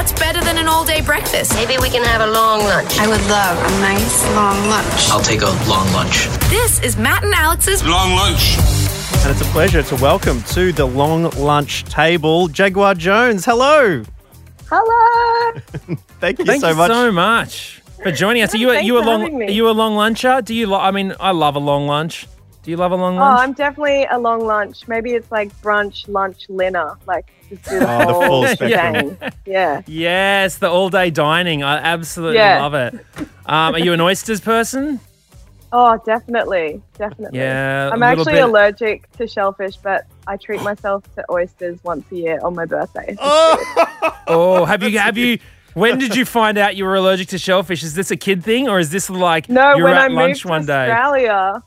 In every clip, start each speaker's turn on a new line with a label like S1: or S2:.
S1: What's better than an all day breakfast?
S2: Maybe we can have a long lunch.
S3: I would love a nice long lunch.
S4: I'll take a long lunch.
S1: This is Matt and Alex's
S5: Long lunch.
S6: And it's a pleasure to welcome to the long lunch table Jaguar Jones. Hello.
S7: Hello.
S6: Thank you
S8: Thank
S6: so
S8: you
S6: much.
S8: so much for joining us. Are you, are
S7: Thanks
S8: you a
S7: for
S8: long
S7: having me.
S8: are you a long luncher? Do you? Lo- I mean, I love a long lunch. Do you love a long lunch? Oh.
S7: I'm definitely a long lunch. Maybe it's like brunch, lunch, dinner. Like just do the
S6: Oh, the
S7: whole
S6: full spectrum.
S7: shebang. Yeah.
S8: yes, the all day dining. I absolutely
S7: Yeah.
S8: love it. Um, are you an oysters person?
S7: Oh, definitely, definitely.
S8: Yeah, a
S7: I'm actually
S8: bit-
S7: allergic to shellfish, but I treat myself to oysters once a year on my birthday.
S8: Oh, have you have you? When did you find out you were allergic to shellfish? Is this a kid thing, or is this like
S7: No,
S8: you're
S7: when
S8: at
S7: I
S8: lunch
S7: moved to
S8: one day?
S7: Australia,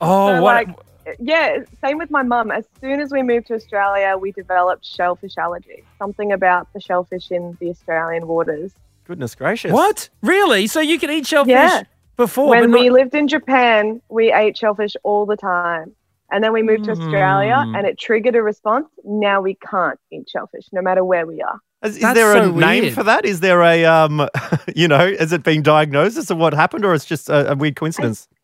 S8: Oh,
S7: so
S8: what?
S7: like, yeah, same with my mum. As soon as we moved to Australia, we developed shellfish allergy. Something about the shellfish in the Australian waters.
S6: Goodness gracious.
S8: what? Really? So you could eat shellfish
S7: Yeah.
S8: before?
S7: when
S8: but
S7: we
S8: not-
S7: lived in Japan, we ate shellfish all the time. And then we moved to Australia
S8: Mm.
S7: and it triggered a response. Now we can't eat shellfish no matter where we are.
S6: Is, is
S8: That's
S6: there a
S8: so
S6: name
S8: weird.
S6: for that? Is there a, um, you know, is it being diagnosed as to what happened or it's just a, a weird coincidence?
S7: I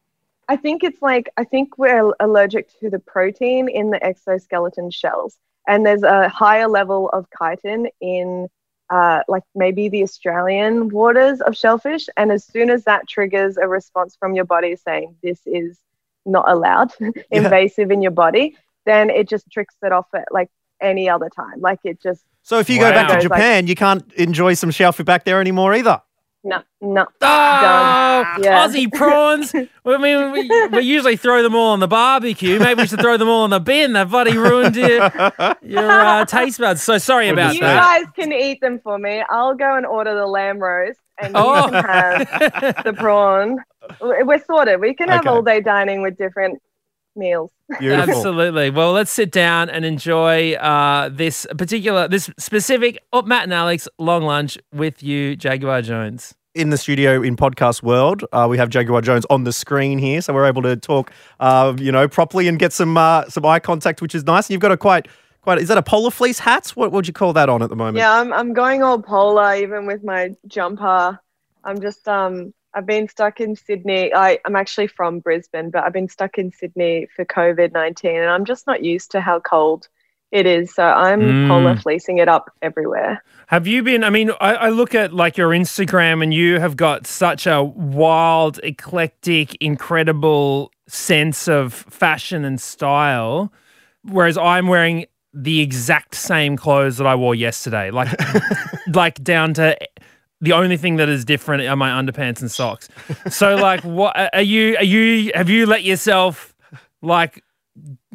S7: think it's like, I think we're allergic to the protein in the exoskeleton shells. And there's a higher level of chitin in uh, like maybe the Australian waters of shellfish. And as soon as that triggers a response from your body saying this is not allowed, invasive in your body, then it just tricks it off at like any other time. Like it just,
S6: So if you go back to
S7: It's like-
S6: Japan, you can't enjoy some shellfish back there anymore either.
S7: No, no,
S8: Oh,
S7: done. Yeah.
S8: Aussie prawns. I mean, we, we usually throw them all on the barbecue. Maybe we should throw them all in the bin. They've bloody ruined your, your uh, taste buds. So sorry about
S7: You
S8: that.
S7: You guys can eat them for me. I'll go and order the lamb roast and you
S8: Oh.
S7: can have the prawn. We're sorted. We can have
S6: Okay.
S7: all day dining with different meals.
S6: Beautiful.
S8: Absolutely. Well, let's sit down and enjoy uh, this particular, this specific oh, Matt and Alex long lunch with you, Jaguar Jones.
S6: In the studio in podcast world. Uh, we have Jaguar Jones on the screen here, so we're able to talk, uh, you know, properly and get some uh, some eye contact, which is nice. And you've got a quite quite is that a polar fleece hat? What would you call that on at the moment?
S7: Yeah, I'm, I'm going all polar even with my jumper. I'm just, um, I've been stuck in Sydney. I, I'm actually from Brisbane, but I've been stuck in Sydney for COVID 19 and I'm just not used to how cold it is. So I'm
S8: Mm.
S7: polar fleecing it up everywhere.
S8: Have you been? I mean, I, I look at like your Instagram, and you have got such a wild, eclectic, incredible sense of fashion and style. Whereas I'm wearing the exact same clothes that I wore yesterday, like, like down to the only thing that is different are my underpants and socks. So, like, what are you? Are you? Have you let yourself like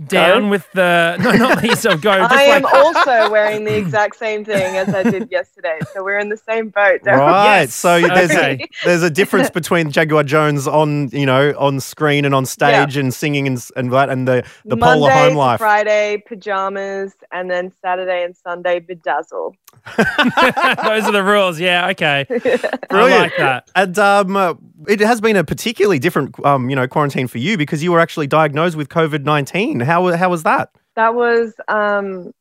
S8: down with the? No, not let yourself go. Just
S7: I am
S8: like,
S7: also wearing the exact same thing as I did yesterday. So we're in the same boat. don't?
S6: Right.
S8: Yes.
S6: So there's
S8: Okay.
S6: there's a difference between Jaguar Jones on you know on screen and on stage and singing and and that and the the
S7: Monday
S6: polar home life.
S7: Friday pajamas, and then Saturday and Sunday bedazzle.
S8: Those are the rules. Yeah. Okay.
S6: Brilliant.
S8: I like that.
S6: And um, uh, it has been a particularly different um, you know quarantine for you because you were actually diagnosed with COVID nineteen. How how was that?
S7: That was um,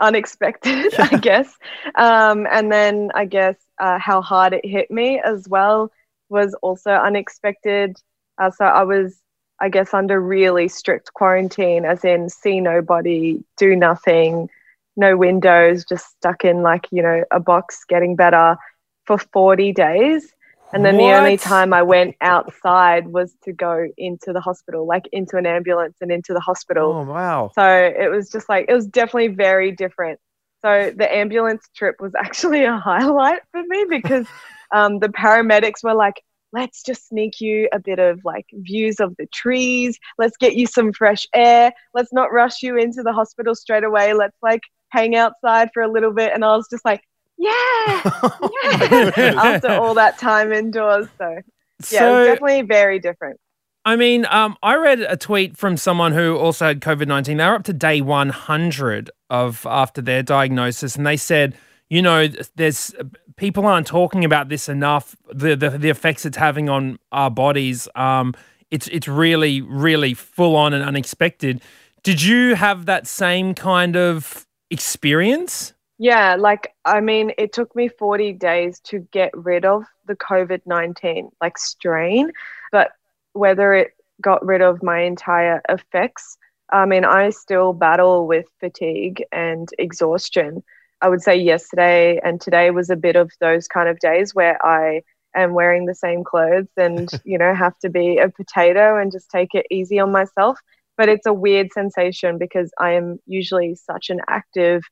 S7: unexpected, I guess. Um, and then I guess uh, how hard it hit me as well was also unexpected. Uh, so I was, I guess, under really strict quarantine, as in see nobody, do nothing, no windows, just stuck in like, you know, a box getting better for 40 days. And then the only time I went outside was to go into the hospital, like into an ambulance and into the hospital.
S6: Oh wow.
S7: So it was just like, it was definitely very different. So the ambulance trip was actually a highlight for me because um, the paramedics were like, let's just sneak you a bit of like views of the trees. Let's get you some fresh air. Let's not rush you into the hospital straight away. Let's like hang outside for a little bit. And I was just like, yeah, yeah. after all that time indoors. So yeah,
S8: So-
S7: definitely very different.
S8: I mean, um, I read a tweet from someone who also had COVID nineteen. They were up to day one hundred of after their diagnosis, and they said, you know, there's people aren't talking about this enough. The the, the effects it's having on our bodies. Um, it's it's really really full on and unexpected. Did you have that same kind of experience?
S7: Yeah, like I mean, it took me 40 days to get rid of the COVID 19 like strain, but whether it got rid of my entire effects, I mean, I still battle with fatigue and exhaustion. I would say yesterday and today was a bit of those kind of days where I am wearing the same clothes and, you know, have to be a potato and just take it easy on myself. But it's a weird sensation because I am usually such an active,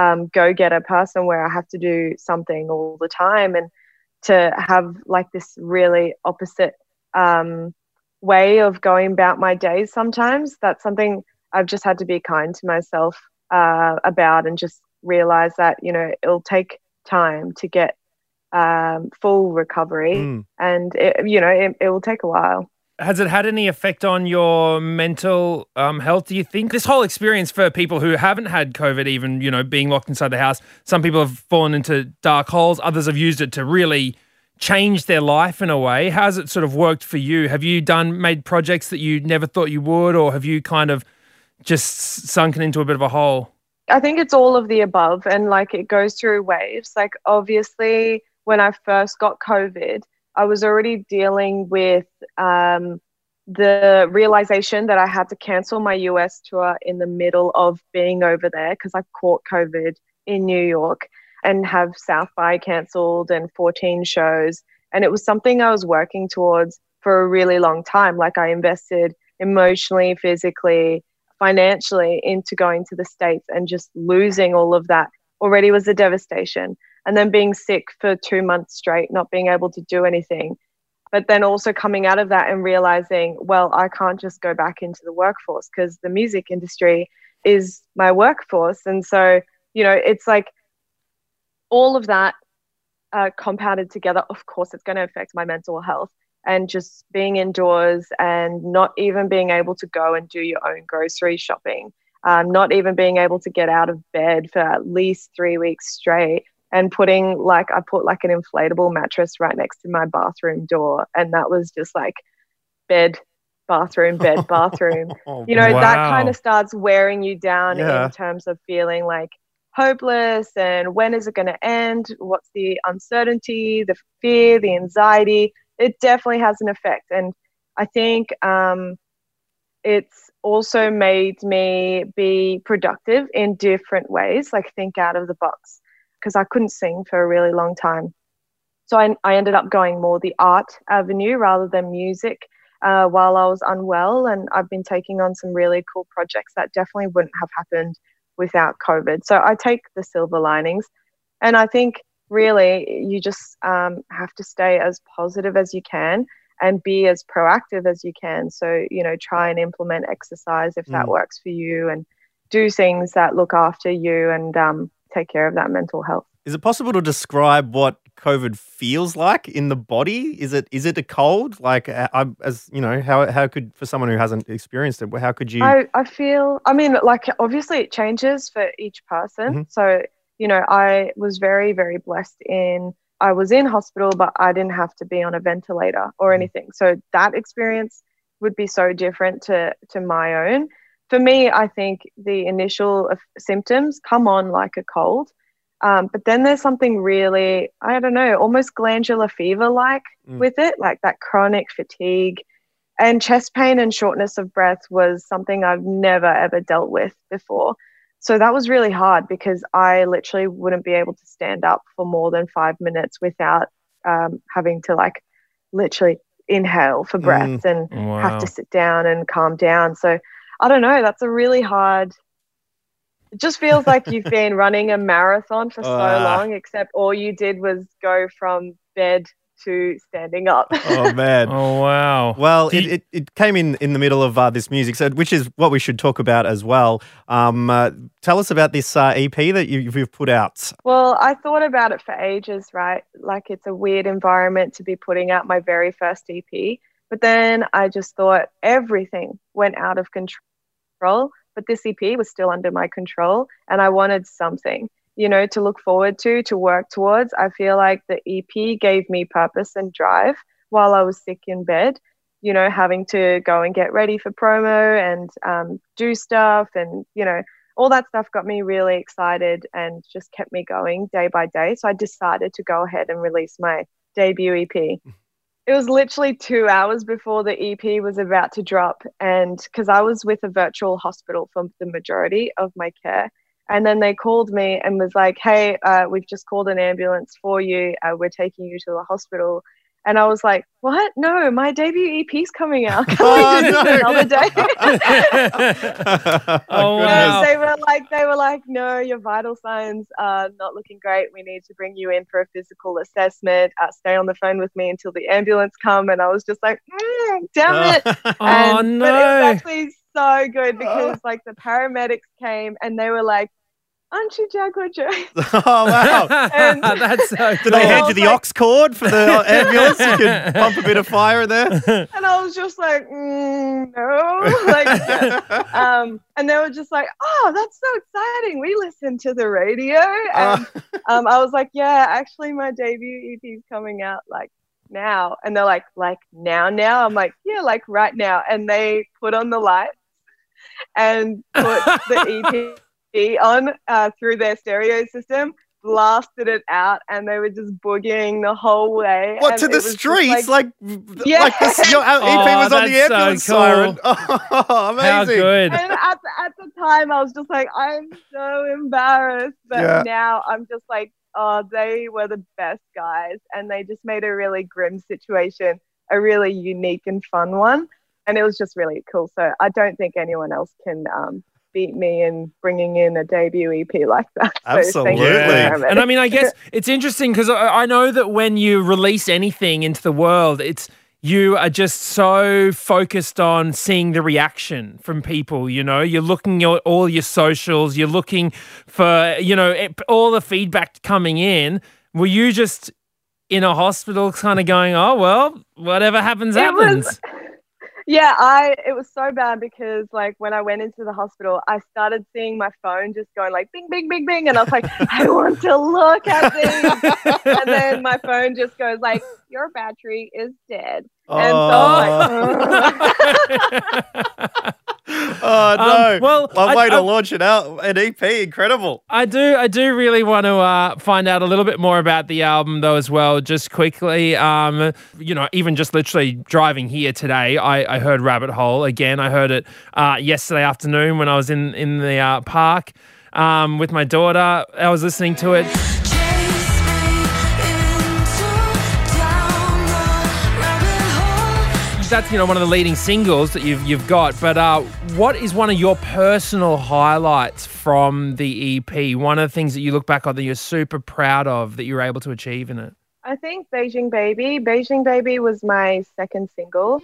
S7: um, go getter person where I have to do something all the time. And to have like this really opposite um, way of going about my days sometimes, that's something I've just had to be kind to myself uh, about and just realize that you know it'll take time to get um, full recovery,
S6: Mm.
S7: and it, you know it, it will take a while.
S8: Has it had any effect on your mental um, health? Do you think this whole experience for people who haven't had COVID, even you know being locked inside the house, some people have fallen into dark holes. Others have used it to really change their life in a way. How's it sort of worked for you? Have you done made projects that you never thought you would, or have you kind of just sunken into a bit of a hole?
S7: I think it's all of the above, and like it goes through waves. Like obviously, when I first got COVID, I was already dealing with um, the realization that I had to cancel my US tour in the middle of being over there because I caught COVID in New York and have South by cancelled and 14 shows. And it was something I was working towards for a really long time. Like I invested emotionally, physically, financially into going to the States and just losing all of that already was a devastation. And then being sick for two months straight, not being able to do anything. But then also coming out of that and realizing, well, I can't just go back into the workforce because the music industry is my workforce. And so, you know, it's like all of that uh, compounded together. Of course, it's going to affect my mental health and just being indoors and not even being able to go and do your own grocery shopping, um, not even being able to get out of bed for at least three weeks straight. And putting like, I put like an inflatable mattress right next to my bathroom door. And that was just like bed, bathroom, bed, bathroom.
S6: Oh,
S7: you know, that kind of starts wearing you down
S6: Yeah.
S7: in terms of feeling like hopeless and when is it going to end? What's the uncertainty, the fear, the anxiety? It definitely has an effect. And I think um, it's also made me be productive in different ways, like think out of the box, because I couldn't sing for a really long time. So I, I ended up going more the art avenue rather than music uh, while I was unwell. And I've been taking on some really cool projects that definitely wouldn't have happened without COVID. So I take the silver linings. And I think really you just um, have to stay as positive as you can and be as proactive as you can. So, you know, try and implement exercise if that
S6: Mm.
S7: works for you and do things that look after you and um, take care of that mental health.
S6: Is it possible to describe what COVID feels like in the body? Is it is it a cold? Like, uh, I, as you know, how how could for someone who hasn't experienced it, how could you?
S7: I, I feel, I mean, like, obviously it changes for each person.
S6: Mhm.
S7: So, you know, I was very, very blessed in, I was in hospital, but I didn't have to be on a ventilator or
S6: Mhm.
S7: anything. So that experience would be so different to, to my own. For me, I think the initial symptoms come on like a cold. Um, but then there's something really, I don't know, almost glandular fever like
S6: Mm.
S7: with it, like that chronic fatigue and chest pain and shortness of breath was something I've never ever dealt with before. So that was really hard because I literally wouldn't be able to stand up for more than five minutes without um, having to like literally inhale for breath and
S8: Wow.
S7: have to sit down and calm down. So I don't know. That's a really hard. It just feels like you've been running a marathon for so
S6: Ah.
S7: long, except all you did was go from bed to standing up.
S6: oh man.
S8: Oh wow.
S6: Well, it, it, it came in in the middle of uh, this music, so which is what we should talk about as well. Um, uh, tell us about this uh, EP that you, you've put out.
S7: Well, I thought about it for ages, right? Like it's a weird environment to be putting out my very first EP. But then I just thought everything went out of control. But this EP was still under my control, and I wanted something, you know, to look forward to, to work towards. I feel like the EP gave me purpose and drive while I was sick in bed, you know, having to go and get ready for promo and um, do stuff and, you know, all that stuff got me really excited and just kept me going day by day. So I decided to go ahead and release my debut EP. It was literally two hours before the EP was about to drop. And because I was with a virtual hospital for the majority of my care. And then they called me and was like, hey, uh, we've just called an ambulance for you. Uh, we're taking you to the hospital. And I was like, "What? No, my debut EP's coming out. Can
S6: Oh,
S7: we do this
S6: no.
S7: another day?"
S8: Oh,
S6: goodness.
S8: wow.
S7: they were like, they were like, "No, your vital signs are not looking great. We need to bring you in for a physical assessment. Uh, stay on the phone with me until the ambulance come." And I was just like, mm, "Damn it!"
S8: Oh,
S7: And-
S8: no.
S7: But it was actually so good because like the paramedics came and they were like, "Aren't you Jaguar Jones?"
S6: oh wow!
S7: And-
S8: That's so
S6: Did they hand you the
S7: like-
S6: aux cord for the ambulance? You could pump a bit of fire in there.
S7: And I was just like, mm, "No," like. um, and they were just like, "Oh, that's so exciting! We listen to the radio." And um, I was like, "Yeah, actually, my debut EP is coming out like now." And they're like, "Like now, now?" I'm like, "Yeah, like right now." And they put on the lights and put the EP on uh, through their stereo system. Blasted it out, and they were just boogieing the whole way.
S6: what to the streets?
S7: like,
S6: Like,
S7: Yeah.
S6: like this, your our EP
S8: Oh,
S6: was on the
S8: that's so
S6: ambulance
S8: cool.
S6: siren. Oh,
S8: How
S6: amazing!
S8: good.
S7: and at the, at the time I was just like, I'm so embarrassed. But
S6: Yeah.
S7: now I'm just like, oh, they were the best guys. And they just made a really grim situation a really unique and fun one. And it was just really cool. So I don't think anyone else can um, beat me in bringing in a debut EP like that. So thank you to the
S6: Absolutely.
S8: Yeah. And I mean, I guess it's interesting because I, I know that when you release anything into the world, it's you are just so focused on seeing the reaction from people. You know, you're looking at all your socials, you're looking for you know eh, it, all the feedback coming in. Were you just in a hospital, kind of going, "Oh well, whatever happens,
S7: It was-
S8: happens."
S7: Yeah, I it was so bad because like when I went into the hospital, I started seeing my phone just going like bing bing bing bing and I was like, I want to look at this. And then my phone just goes like, Your battery is dead. And so I'm like,
S6: oh no!
S8: Um, well,
S6: one
S8: I-
S6: way to
S8: I-
S6: launch it out an EP, incredible.
S8: I do, I do really want to uh, find out a little bit more about the album, though, as well. Just quickly, um, you know, even just literally driving here today, I, I heard Rabbit Hole again. I heard it uh, yesterday afternoon when I was in in the uh, park um, with my daughter. I was listening to it. That's you know one of the leading singles that you've you've got. But uh, what is one of your personal highlights from the EP? One of the things that you look back on that you're super proud of that you were able to achieve in it.
S7: I think Beijing Baby. Beijing Baby was my second single.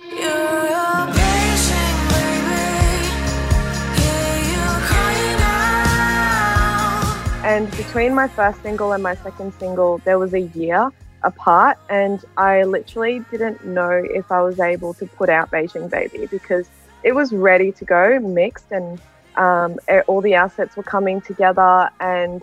S7: And between my first single and my second single, there was a year apart. And I literally didn't know if I was able to put out Beijing Baby because it was ready to go, mixed, and um, all the assets were coming together. And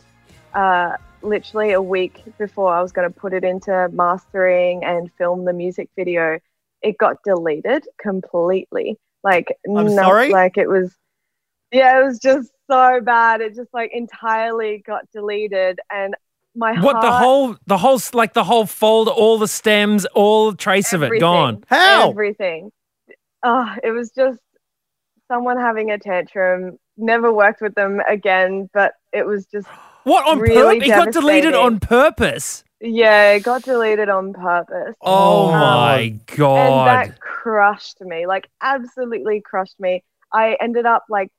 S7: uh, literally a week before I was going to put it into mastering and film the music video, it got deleted completely. Like,
S6: I'm sorry?
S7: like it was, yeah, it was just so bad. It just like entirely got deleted, and my
S8: What the whole the whole like the whole fold, all the stems, all trace of it gone.
S6: How?
S7: Everything. Oh, it was just someone having a tantrum. Never worked with them again, but it was just
S8: What on
S7: Really
S8: purpose? It got deleted on purpose.
S7: yeah, it got deleted on purpose.
S8: Oh
S7: Um,
S8: my
S7: and that crushed me like absolutely crushed me i ended up like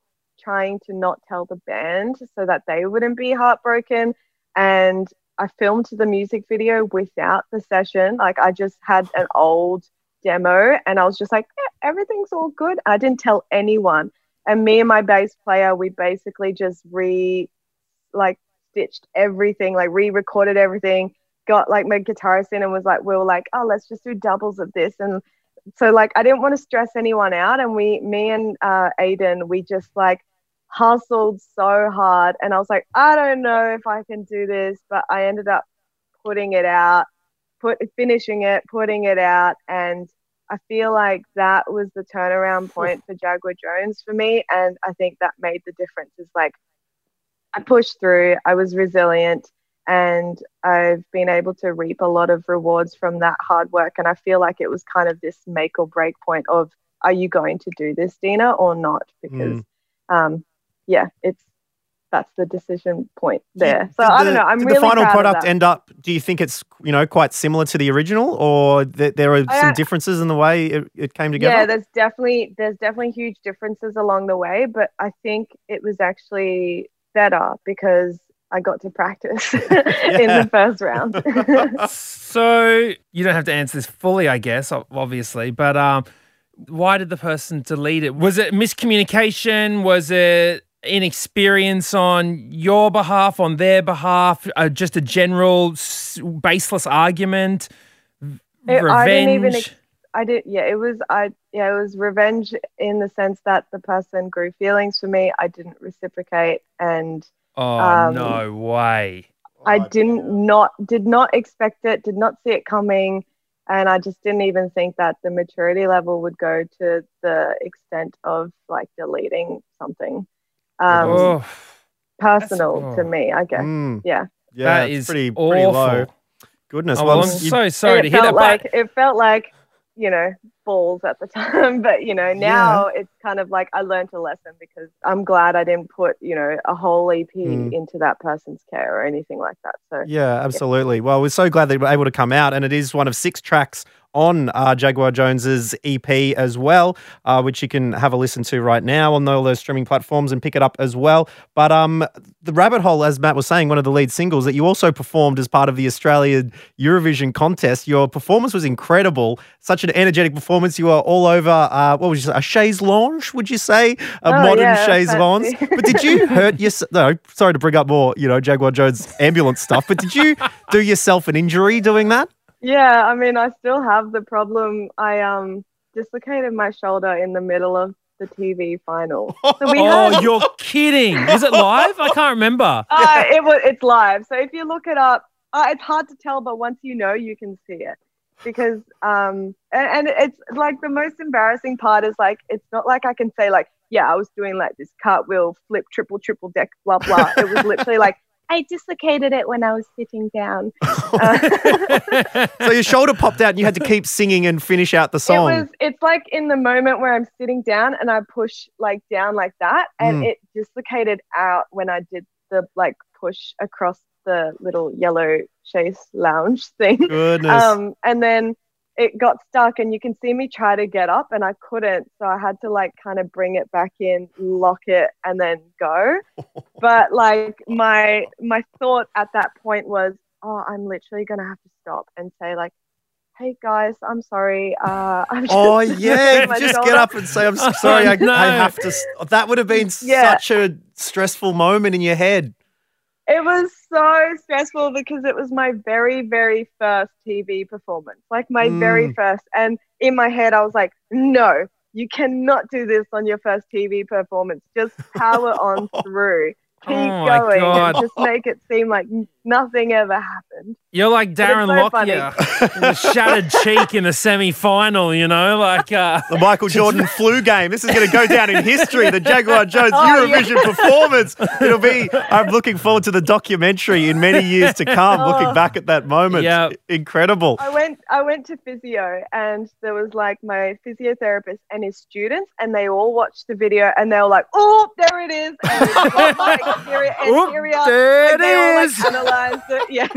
S7: trying to not tell the band so that they wouldn't be heartbroken and i filmed the music video without the session. Like i just had an old demo and i was just like yeah, everything's all good. I didn't tell anyone. And me and my bass player we basically just re like stitched everything like re-recorded everything got like my guitarist in and was like we were like oh let's just do doubles of this. And so like I didn't want to stress anyone out, and we, me and uh, Aiden, we just like hustled so hard, and I was like, I don't know if I can do this, but I ended up putting it out, put finishing it, putting it out, and I feel like that was the turnaround point for Jaguar Jones for me, and I think that made the difference. Is like I pushed through. I was resilient, and I've been able to reap a lot of rewards from that hard work. And I feel like it was kind of this make or break point of, are you going to do this, Dina, or not? Because, um, yeah, it's that's the decision point there. So
S6: Did
S7: I don't know. I'm
S6: did
S7: really
S6: the final product end up? Do you think it's you know quite similar to the original, or th- there are
S7: I-
S6: some differences in the way it, it came together?
S7: Yeah, there's definitely there's definitely huge differences along the way, but I think it was actually better because I got to practice in the first round.
S8: So you don't have to answer this fully, I guess, obviously, but um, why did the person delete it? Was it miscommunication? Was it inexperience on your behalf, on their behalf? Uh, just a general s- baseless argument?
S7: It-
S8: Revenge?
S7: I didn't even ex- I did yeah, it was I yeah, it was revenge in the sense that the person grew feelings for me. I didn't reciprocate and
S8: oh
S7: um,
S8: no way!
S7: I didn't not did not expect it, did not see it coming, and I just didn't even think that the maturity level would go to the extent of like deleting something um,
S8: oh,
S7: personal to
S8: oh.
S7: me. I guess.
S6: Mm,
S7: Yeah,
S6: yeah,
S8: that
S6: it's
S8: is
S6: pretty
S8: awful.
S6: pretty low. Goodness,
S8: Oh,
S6: well,
S8: well, I'm
S6: you-
S8: so sorry to hear that.
S7: felt
S8: but-
S7: it felt like you know balls at the time, but you know now it's kind of like I learned a lesson because I'm glad I didn't put you know a whole EP
S6: Mm.
S7: into that person's care or anything like that. So
S6: Yeah, absolutely. Well, we're so glad that we're able to come out, and it is one of six tracks on uh, Jaguar Jones's EP as well, uh, which you can have a listen to right now on all those streaming platforms and pick it up as well. But um, the Rabbit Hole, as Matt was saying, one of the lead singles that you also performed as part of the Australian Eurovision contest. Your performance was incredible. Such an energetic performance. You were all over. Uh, what would you say? A chaise lounge? Would you say a
S7: Oh,
S6: modern
S7: yeah,
S6: chaise lounge? But did you hurt yourself? No, sorry to bring up more, you know, Jaguar Jones ambulance stuff. But did you do yourself an injury doing that?
S7: Yeah, I mean, I still have the problem. I um dislocated my shoulder in the middle of the TV final. So we
S8: Oh,
S7: had,
S8: you're kidding! Was it live? I can't remember.
S7: uh, it was it's live. So if you look it up, uh, it's hard to tell, but once you know, you can see it. Because um and, and it's like the most embarrassing part is like it's not like I can say like yeah I was doing like this cartwheel flip triple triple deck blah blah. It was literally like I dislocated it when I was sitting down. Uh,
S6: So your shoulder popped out and you had to keep singing and finish out the song.
S7: It was. It's like in the moment where I'm sitting down and I push like down like that, and
S6: Mm.
S7: it dislocated out when I did the like push across the little yellow chaise lounge thing.
S6: Goodness.
S7: Um, and then it got stuck, and you can see me try to get up, and I couldn't, so I had to like kind of bring it back in, lock it, and then go. but like my my thought at that point was, oh, I'm literally gonna have to stop and say like. Hey guys, I'm sorry. Uh, I'm just
S6: Oh yeah,
S7: my
S6: just get up and say I'm s- sorry. I,
S8: no.
S6: I have to. That would have been
S7: Yeah.
S6: such a stressful moment in your head.
S7: It was so stressful because it was my very, very first TV performance, like my very
S6: Mm.
S7: first. And in my head, I was like, no, you cannot do this on your first TV performance. Just power on through. Keep
S8: Oh
S7: going and just make it seem like nothing ever happened.
S8: You're like Darren
S7: so.
S8: Lockyer, with a shattered cheek in the semi-final. You know, like uh,
S6: The Michael Jordan flu game. This is going to go down in history. The Jaguar Jones
S7: Oh, yeah.
S6: Eurovision performance. It'll be. I'm looking forward to the documentary in many years to come. Looking
S7: Oh.
S6: back at that moment.
S8: Yep.
S6: Incredible.
S7: I went I went to physio and there was like my physiotherapist and his students and they all watched the video and they were like, oh, there it is. And it's like, anterior,
S8: Oop,
S7: anterior.
S8: there
S7: like,
S8: it
S7: they all, like,
S8: is.
S7: analyzed it. Yeah.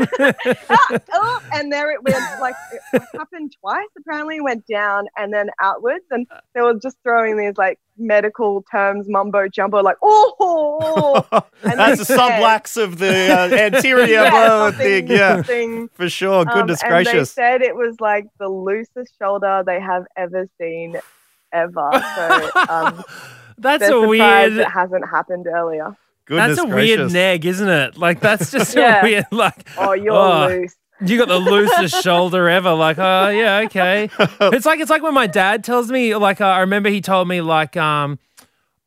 S7: Ah, oh, and there it went. Like it happened twice. Apparently, went down and then outwards. And they were just throwing these like medical terms, mumbo jumbo, like oh. And
S6: That's the sublax of the uh, anterior
S7: Yeah,
S6: thing. Yeah, for sure.
S7: um,
S6: Goodness
S7: and
S6: gracious.
S7: they said it was like the loosest shoulder they have ever seen, ever. So um,
S8: that's a weird.
S7: it hasn't happened earlier.
S6: Goodness
S8: That's a
S6: gracious.
S8: weird neg, isn't it? Like that's just a weird. Like
S7: Oh, you're
S8: Oh.
S7: loose.
S8: you got the loosest shoulder ever. Like, oh yeah, okay. It's like it's like when my dad tells me. Like, uh, I remember he told me like, um,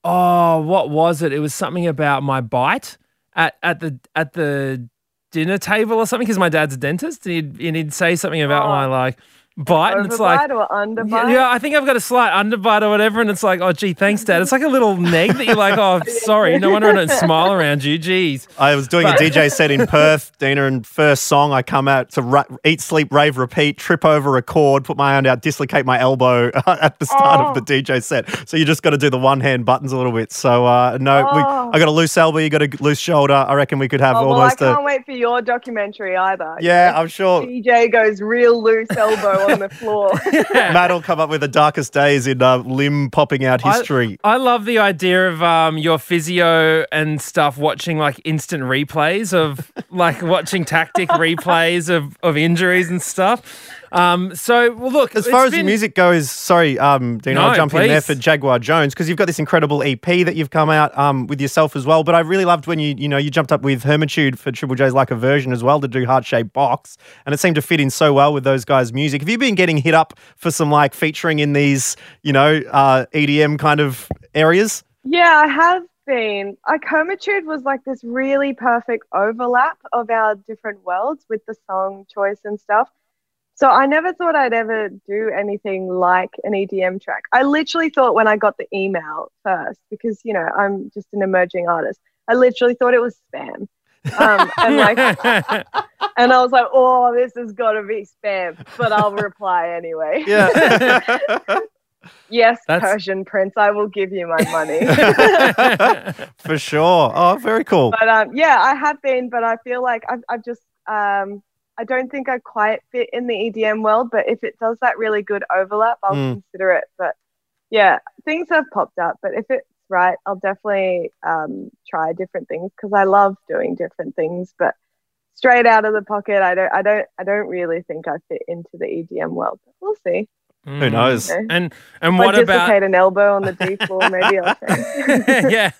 S8: oh, what was it? It was something about my bite at at the at the dinner table or something because my dad's a dentist and he'd, and he'd say something about
S7: Oh.
S8: my like bite, and it's like.
S7: Or underbite?
S8: Yeah, yeah, I think I've got a slight underbite or whatever, and it's like, oh, gee, thanks, Dad. It's like a little neg that you're like, oh, sorry, no wonder I don't smile around you. Jeez.
S6: I was doing a DJ set in Perth, Dina, and first song I come out to ra- eat, sleep, rave, repeat, trip over a cord, put my hand out, dislocate my elbow at the start of the DJ set. So you just got to do the one hand buttons a little bit. So uh, no, we,
S7: Oh.
S6: I got a loose elbow, you got a loose shoulder. I reckon we could have
S7: Oh, well, I can't
S6: a
S7: wait for your documentary either.
S6: yeah. I'm sure
S7: DJ goes real loose elbow on the floor.
S6: Matt will come up with the darkest days in uh, limb popping out
S8: I-
S6: history.
S8: I, love the idea of um, your physio and stuff watching like instant replays of like watching tactic replays of, of injuries and stuff. Um, so, well, look,
S6: As far as
S8: been-
S6: music goes, sorry, um, Dino, I'll
S8: No,
S6: jump in there for Jaguar Jones because you've got this incredible EP that you've come out um, with yourself as well. But I really loved when you, you know, you jumped up with Hermitude for Triple J's like a version as well to do Heart Shaped Box, and it seemed to fit in so well with those guys' music. Have you been getting hit up for some like featuring in these, you know, uh, EDM kind of areas?
S7: Yeah, I have been. Like, Hermitude was like this really perfect overlap of our different worlds with the song choice and stuff. So I never thought I'd ever do anything like an EDM track. I literally thought when I got the email first, because, you know, I'm just an emerging artist, I literally thought it was spam. Um, and like, and I was like, oh, this has got to be spam, but I'll reply anyway.
S6: Yeah.
S7: Yes,
S8: That's-
S7: Persian Prince, I will give you my money.
S6: for sure. Oh, very cool.
S7: but um, yeah, I have been, but I feel like I've, I've just um, I don't think I quite fit in the EDM world. But if it does that really good overlap, I'll
S6: Mm.
S7: consider it. But yeah, things have popped up. But if it's right, I'll definitely um, try different things because I love doing different things. But straight out of the pocket, I don't, I don't, I don't really think I fit into the EDM world. But we'll see.
S6: Who knows?
S7: Okay.
S8: And and what
S7: I
S8: about
S7: dislocate an elbow on the D floor, maybe I'll change.
S8: yeah.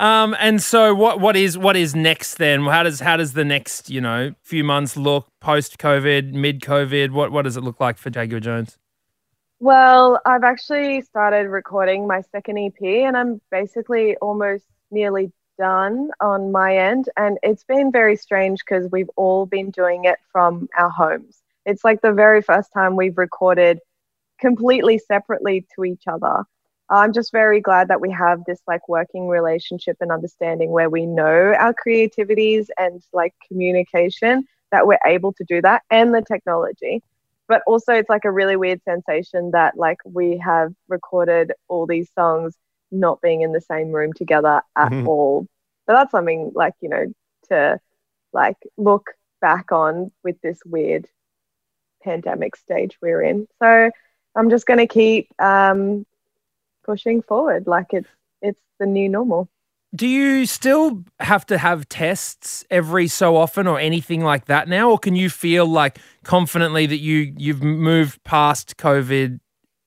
S8: Um, and so what what is what is next then? How does how does the next, you know, few months look post COVID, mid COVID? What what does it look like for Jaguar Jones?
S7: Well, I've actually started recording my second EP and I'm basically almost nearly done on my end. And it's been very strange because we've all been doing it from our homes. It's like the very first time we've recorded completely separately to each other. I'm just very glad that we have this like working relationship and understanding where we know our creativities and like communication that we're able to do that and the technology but also it's like a really weird sensation that like we have recorded all these songs not being in the same room together at
S6: Mhm.
S7: all but that's something like you know to like look back on with this weird pandemic stage we're in so i'm just going to keep um pushing forward like it's it's the new normal
S8: Do you still have to have tests every so often or anything like that now? Or can you feel like confidently that you you've moved past COVID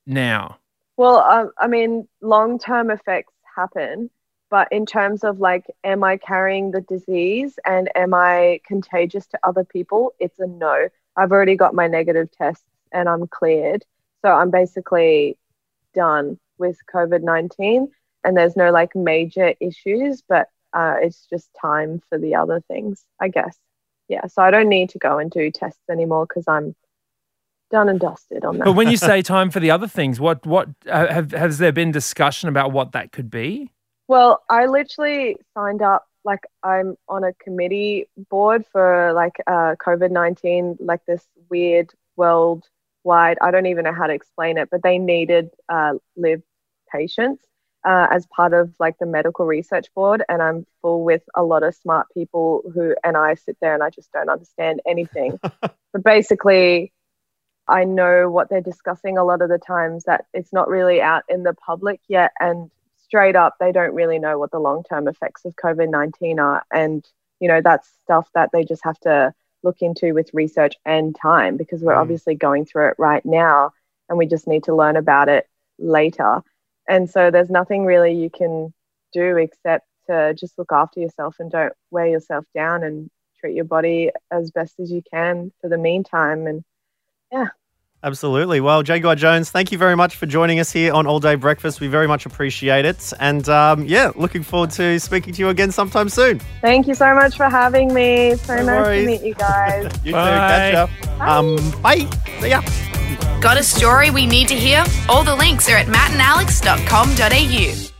S8: now?
S7: Well, um, I mean, long term effects happen, but in terms of like, am I carrying the disease and am I contagious to other people? It's a no. I've already got my negative tests and I'm cleared. So I'm basically done with COVID 19 and there's no like major issues, but uh, it's just time for the other things, I guess. Yeah. So I don't need to go and do tests anymore because I'm done and dusted on that.
S8: But when you say time for the other things, what what uh, have has there been discussion about what that could be?
S7: Well, I literally signed up. Like, I'm on a committee board for like uh, COVID 19, like this weird worldwide. I don't even know how to explain it, but they needed uh, live patients uh, as part of like the medical research board. And I'm full with a lot of smart people who, and I sit there and I just don't understand anything. but basically, I know what they're discussing a lot of the times that it's not really out in the public yet. And straight up, they don't really know what the long term effects of COVID 19 are. And, you know, that's stuff that they just have to look into with research and time because we're
S6: Mm.
S7: obviously going through it right now and we just need to learn about it later. And so there's nothing really you can do except to just look after yourself and don't wear yourself down and treat your body as best as you can for the meantime. And
S6: Absolutely. Well, Jaguar Jones, thank you very much for joining us here on All Day Breakfast. We very much appreciate it. And um, yeah, looking forward to speaking to you again sometime soon.
S7: thank you so much for having me. So
S6: No
S7: nice
S6: worries.
S7: to meet you guys.
S6: You
S8: Bye.
S6: too. Catch ya. Um, bye. See ya.
S1: Got a story we need to hear? All the links are at mattandalex.com.au.